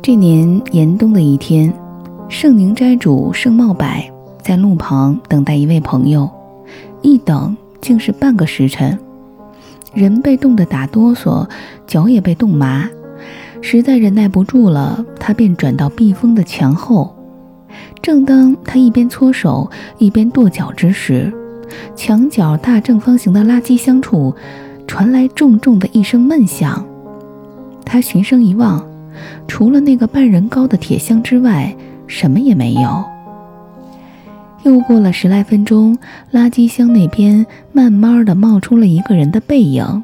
这年严冬的一天，圣宁斋主圣茂柏在路旁等待一位朋友，一等竟是半个时辰。人被冻得打哆嗦，脚也被冻麻，实在忍耐不住了，他便转到避风的墙后。正当他一边搓手一边跺脚之时，墙角大正方形的垃圾箱处传来重重的一声闷响。他循声一望，除了那个半人高的铁箱之外，什么也没有。又过了十来分钟，垃圾箱那边慢慢的冒出了一个人的背影，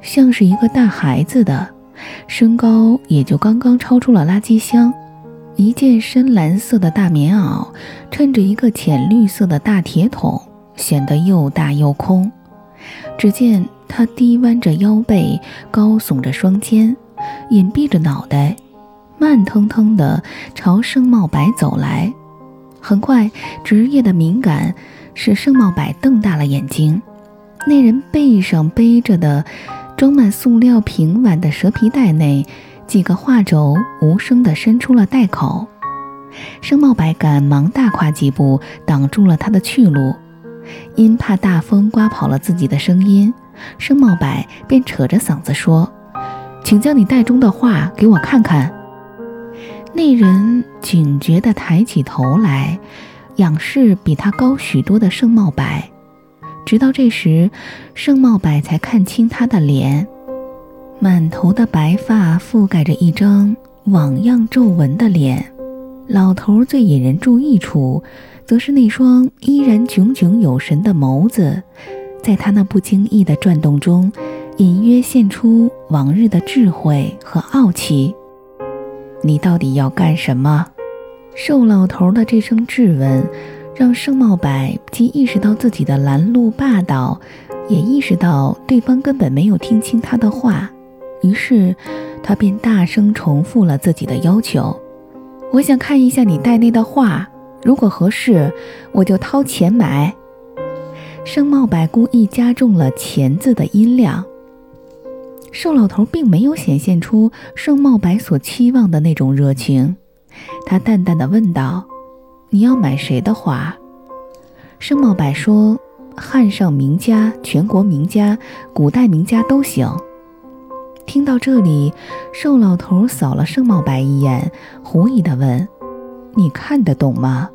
像是一个大孩子的，身高也就刚刚超出了垃圾箱。一件深蓝色的大棉袄，衬着一个浅绿色的大铁桶，显得又大又空。只见他低弯着腰背，高耸着双肩，隐蔽着脑袋，慢腾腾地朝盛茂柏走来。很快，职业的敏感使盛茂柏瞪大了眼睛。那人背上背着的装满塑料瓶碗的蛇皮袋内。几个画轴无声地伸出了袋口，盛茂柏赶忙大跨几步挡住了他的去路，因怕大风刮跑了自己的声音，盛茂柏便扯着嗓子说：“请将你袋中的画给我看看。”那人警觉地抬起头来，仰视比他高许多的盛茂柏，直到这时，盛茂柏才看清他的脸。满头的白发覆盖着一张网样皱纹的脸，老头最引人注意处，则是那双依然炯炯有神的眸子，在他那不经意的转动中，隐约现出往日的智慧和傲气。你到底要干什么？瘦老头的这声质问，让盛茂柏既意识到自己的拦路霸道，也意识到对方根本没有听清他的话。于是，他便大声重复了自己的要求：“我想看一下你袋内的画，如果合适，我就掏钱买。”盛茂柏故意加重了“钱”字的音量。瘦老头并没有显现出盛茂白所期望的那种热情，他淡淡的问道：“你要买谁的画？”盛茂白说：“汉上名家、全国名家、古代名家都行。”听到这里，瘦老头扫了盛茂白一眼，狐疑的问：“你看得懂吗？”“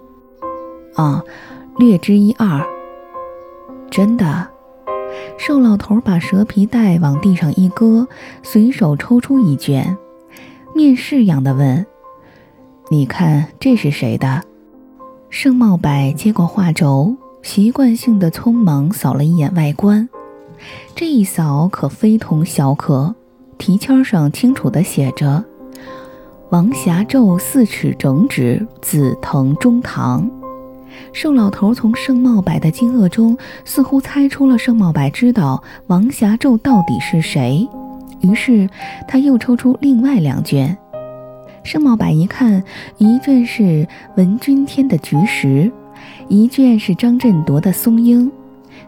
啊，略知一二。”“真的？”瘦老头把蛇皮袋往地上一搁，随手抽出一卷，面试样的问：“你看这是谁的？”盛茂柏接过画轴，习惯性的匆忙扫了一眼外观，这一扫可非同小可。题签上清楚地写着：“王霞胄四尺整纸，紫藤中堂。”盛老头从盛茂柏的惊愕中，似乎猜出了盛茂柏知道王霞胄到底是谁，于是他又抽出另外两卷。盛茂柏一看，一卷是文君天的菊石，一卷是张振铎的松鹰，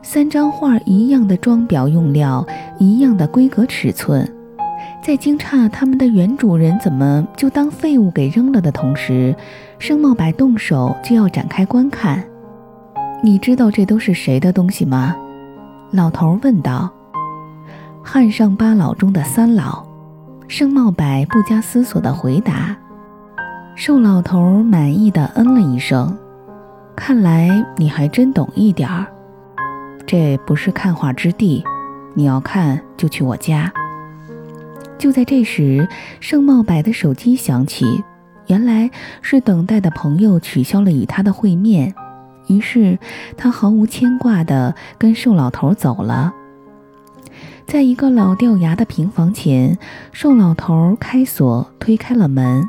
三张画一样的装裱用料，一样的规格尺寸。在惊诧他们的原主人怎么就当废物给扔了的同时，盛茂柏动手就要展开观看。你知道这都是谁的东西吗？老头问道。汉上八老中的三老。盛茂柏不加思索地回答。瘦老头满意的嗯了一声。看来你还真懂一点儿。这不是看画之地，你要看就去我家。就在这时，盛茂柏的手机响起，原来是等待的朋友取消了与他的会面，于是他毫无牵挂地跟瘦老头走了。在一个老掉牙的平房前，瘦老头开锁推开了门，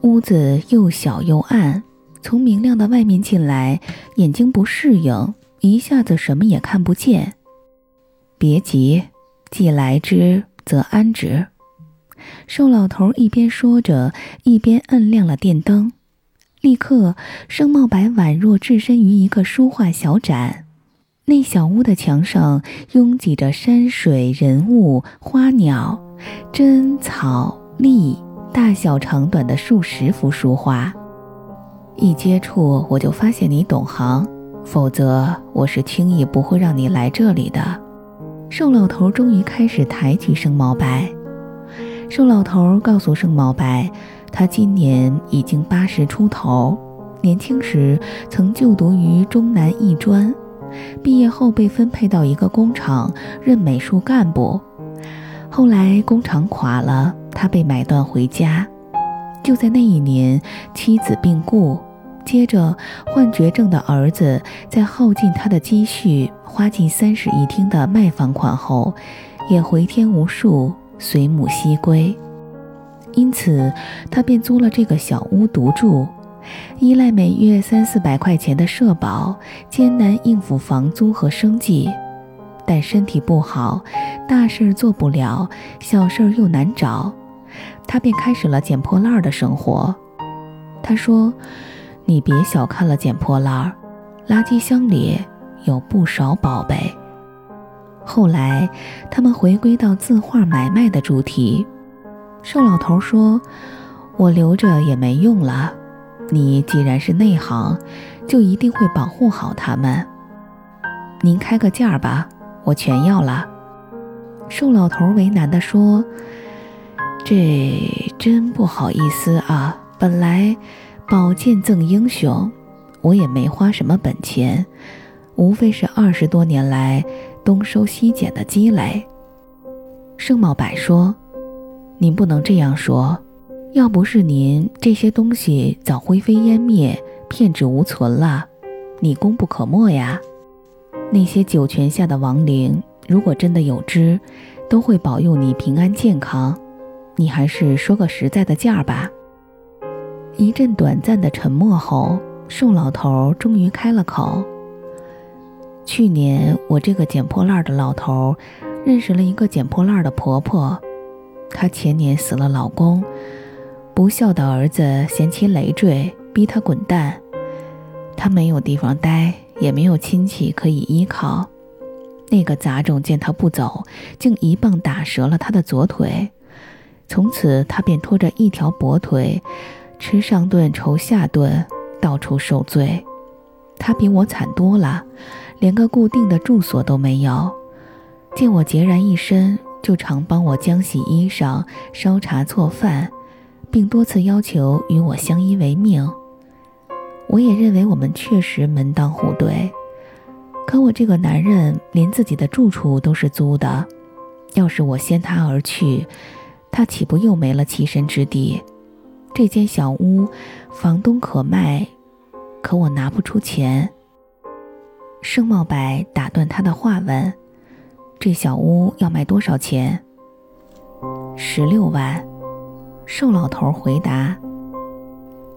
屋子又小又暗，从明亮的外面进来，眼睛不适应，一下子什么也看不见。别急，既来之。则安之。瘦老头一边说着，一边摁亮了电灯。立刻，盛茂白宛若置身于一个书画小展。那小屋的墙上拥挤着山水、人物、花鸟、针草、粒、大小长短的数十幅书画。一接触我就发现你懂行，否则我是轻易不会让你来这里的。瘦老头终于开始抬举盛茂白。瘦老头告诉盛茂白，他今年已经八十出头，年轻时曾就读于中南艺专，毕业后被分配到一个工厂任美术干部。后来工厂垮了，他被买断回家。就在那一年，妻子病故，接着患绝症的儿子在耗尽他的积蓄，花尽三室一厅的卖房款后，也回天无术。随母西归，因此他便租了这个小屋独住，依赖每月三四百块钱的社保，艰难应付房租和生计。但身体不好，大事儿做不了，小事儿又难找，他便开始了捡破烂的生活。他说：“你别小看了捡破烂，垃圾箱里有不少宝贝。”后来，他们回归到字画买卖的主题。瘦老头说：“我留着也没用了。你既然是内行，就一定会保护好他们。您开个价吧，我全要了。”瘦老头为难地说：“这真不好意思啊，本来宝剑赠英雄，我也没花什么本钱，无非是二十多年来……”东收西捡的积累，盛茂柏说：“您不能这样说，要不是您，这些东西早灰飞烟灭，片纸无存了，你功不可没呀。那些九泉下的亡灵，如果真的有知，都会保佑你平安健康。你还是说个实在的价吧。”一阵短暂的沉默后，瘦老头终于开了口。去年我这个捡破烂的老头认识了一个捡破烂的婆婆，她前年死了老公，不孝的儿子嫌其累赘，逼她滚蛋。她没有地方待，也没有亲戚可以依靠。那个杂种见她不走，竟一棒打折了她的左腿，从此她便拖着一条跛腿，吃上顿愁下顿，到处受罪。她比我惨多了。连个固定的住所都没有，见我孑然一身，就常帮我浆洗衣裳、烧茶做饭，并多次要求与我相依为命。我也认为我们确实门当户对，可我这个男人连自己的住处都是租的，要是我先他而去，他岂不又没了栖身之地？这间小屋，房东可卖，可我拿不出钱。盛茂柏打断他的话问：“这小屋要卖多少钱？”“十六万。”瘦老头回答。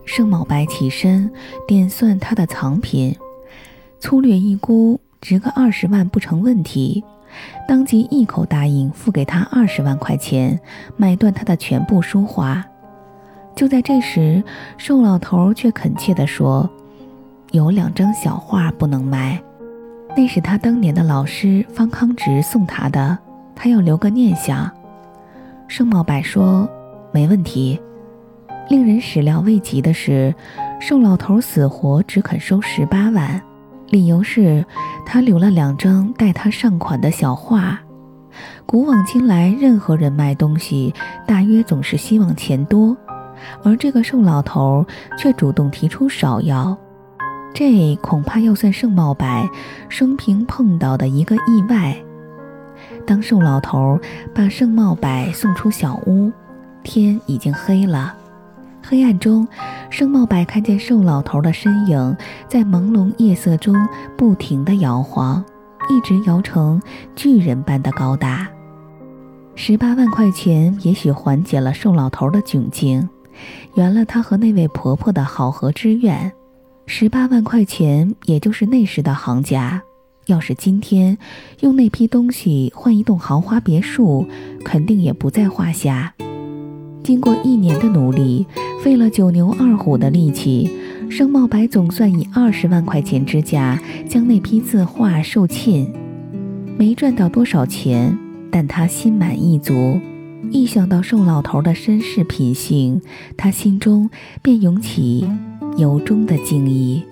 盛茂柏起身点算他的藏品，粗略一估，值个二十万不成问题，当即一口答应付给他二十万块钱，买断他的全部书画。就在这时，瘦老头却恳切地说：“有两张小画不能卖。”那是他当年的老师方康直送他的，他要留个念想。盛茂柏说：“没问题。”令人始料未及的是，瘦老头死活只肯收十八万，理由是他留了两张代他上款的小画。古往今来，任何人卖东西，大约总是希望钱多，而这个瘦老头却主动提出少要。这恐怕要算盛茂柏生平碰到的一个意外。当瘦老头把盛茂柏送出小屋，天已经黑了。黑暗中，盛茂柏看见瘦老头的身影在朦胧夜色中不停地摇晃，一直摇成巨人般的高大。十八万块钱也许缓解了瘦老头的窘境，圆了他和那位婆婆的好合之愿。十八万块钱，也就是那时的行价。要是今天用那批东西换一栋豪华别墅，肯定也不在话下。经过一年的努力，费了九牛二虎的力气，盛茂白总算以二十万块钱之价将那批字画售罄。没赚到多少钱，但他心满意足。一想到瘦老头的绅士品性，他心中便涌起。由衷的敬意。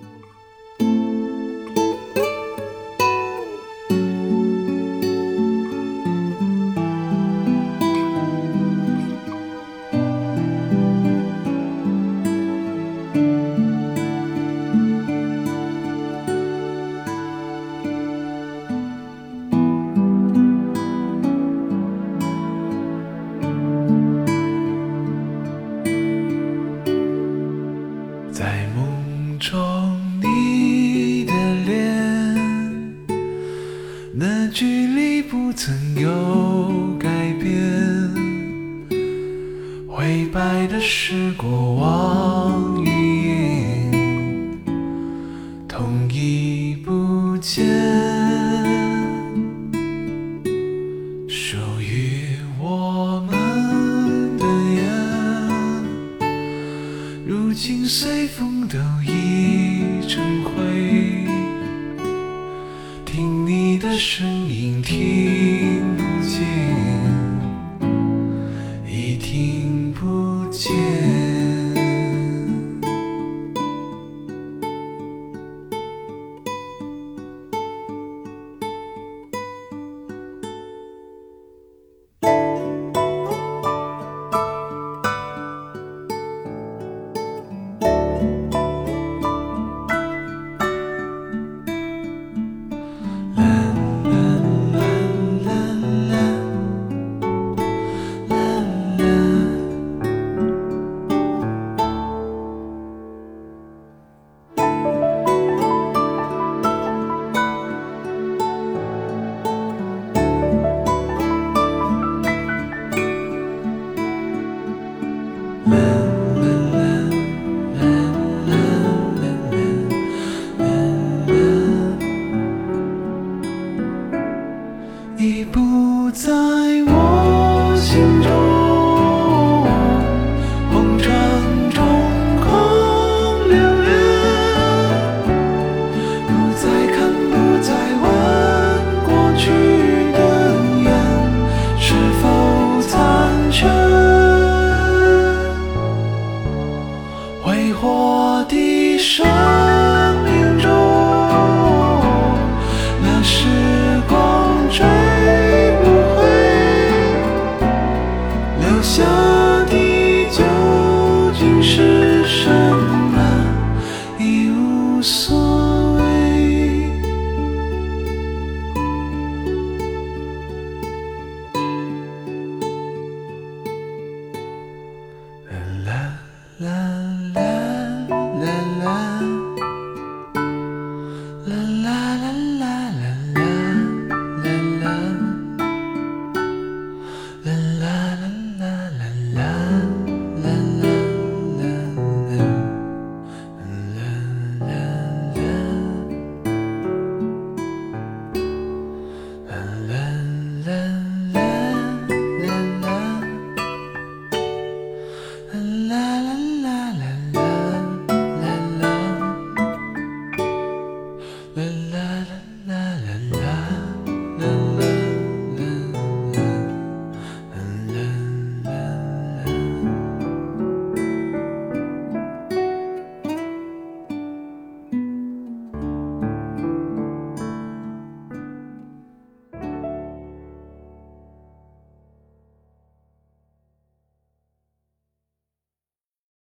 don't 落下的究竟是？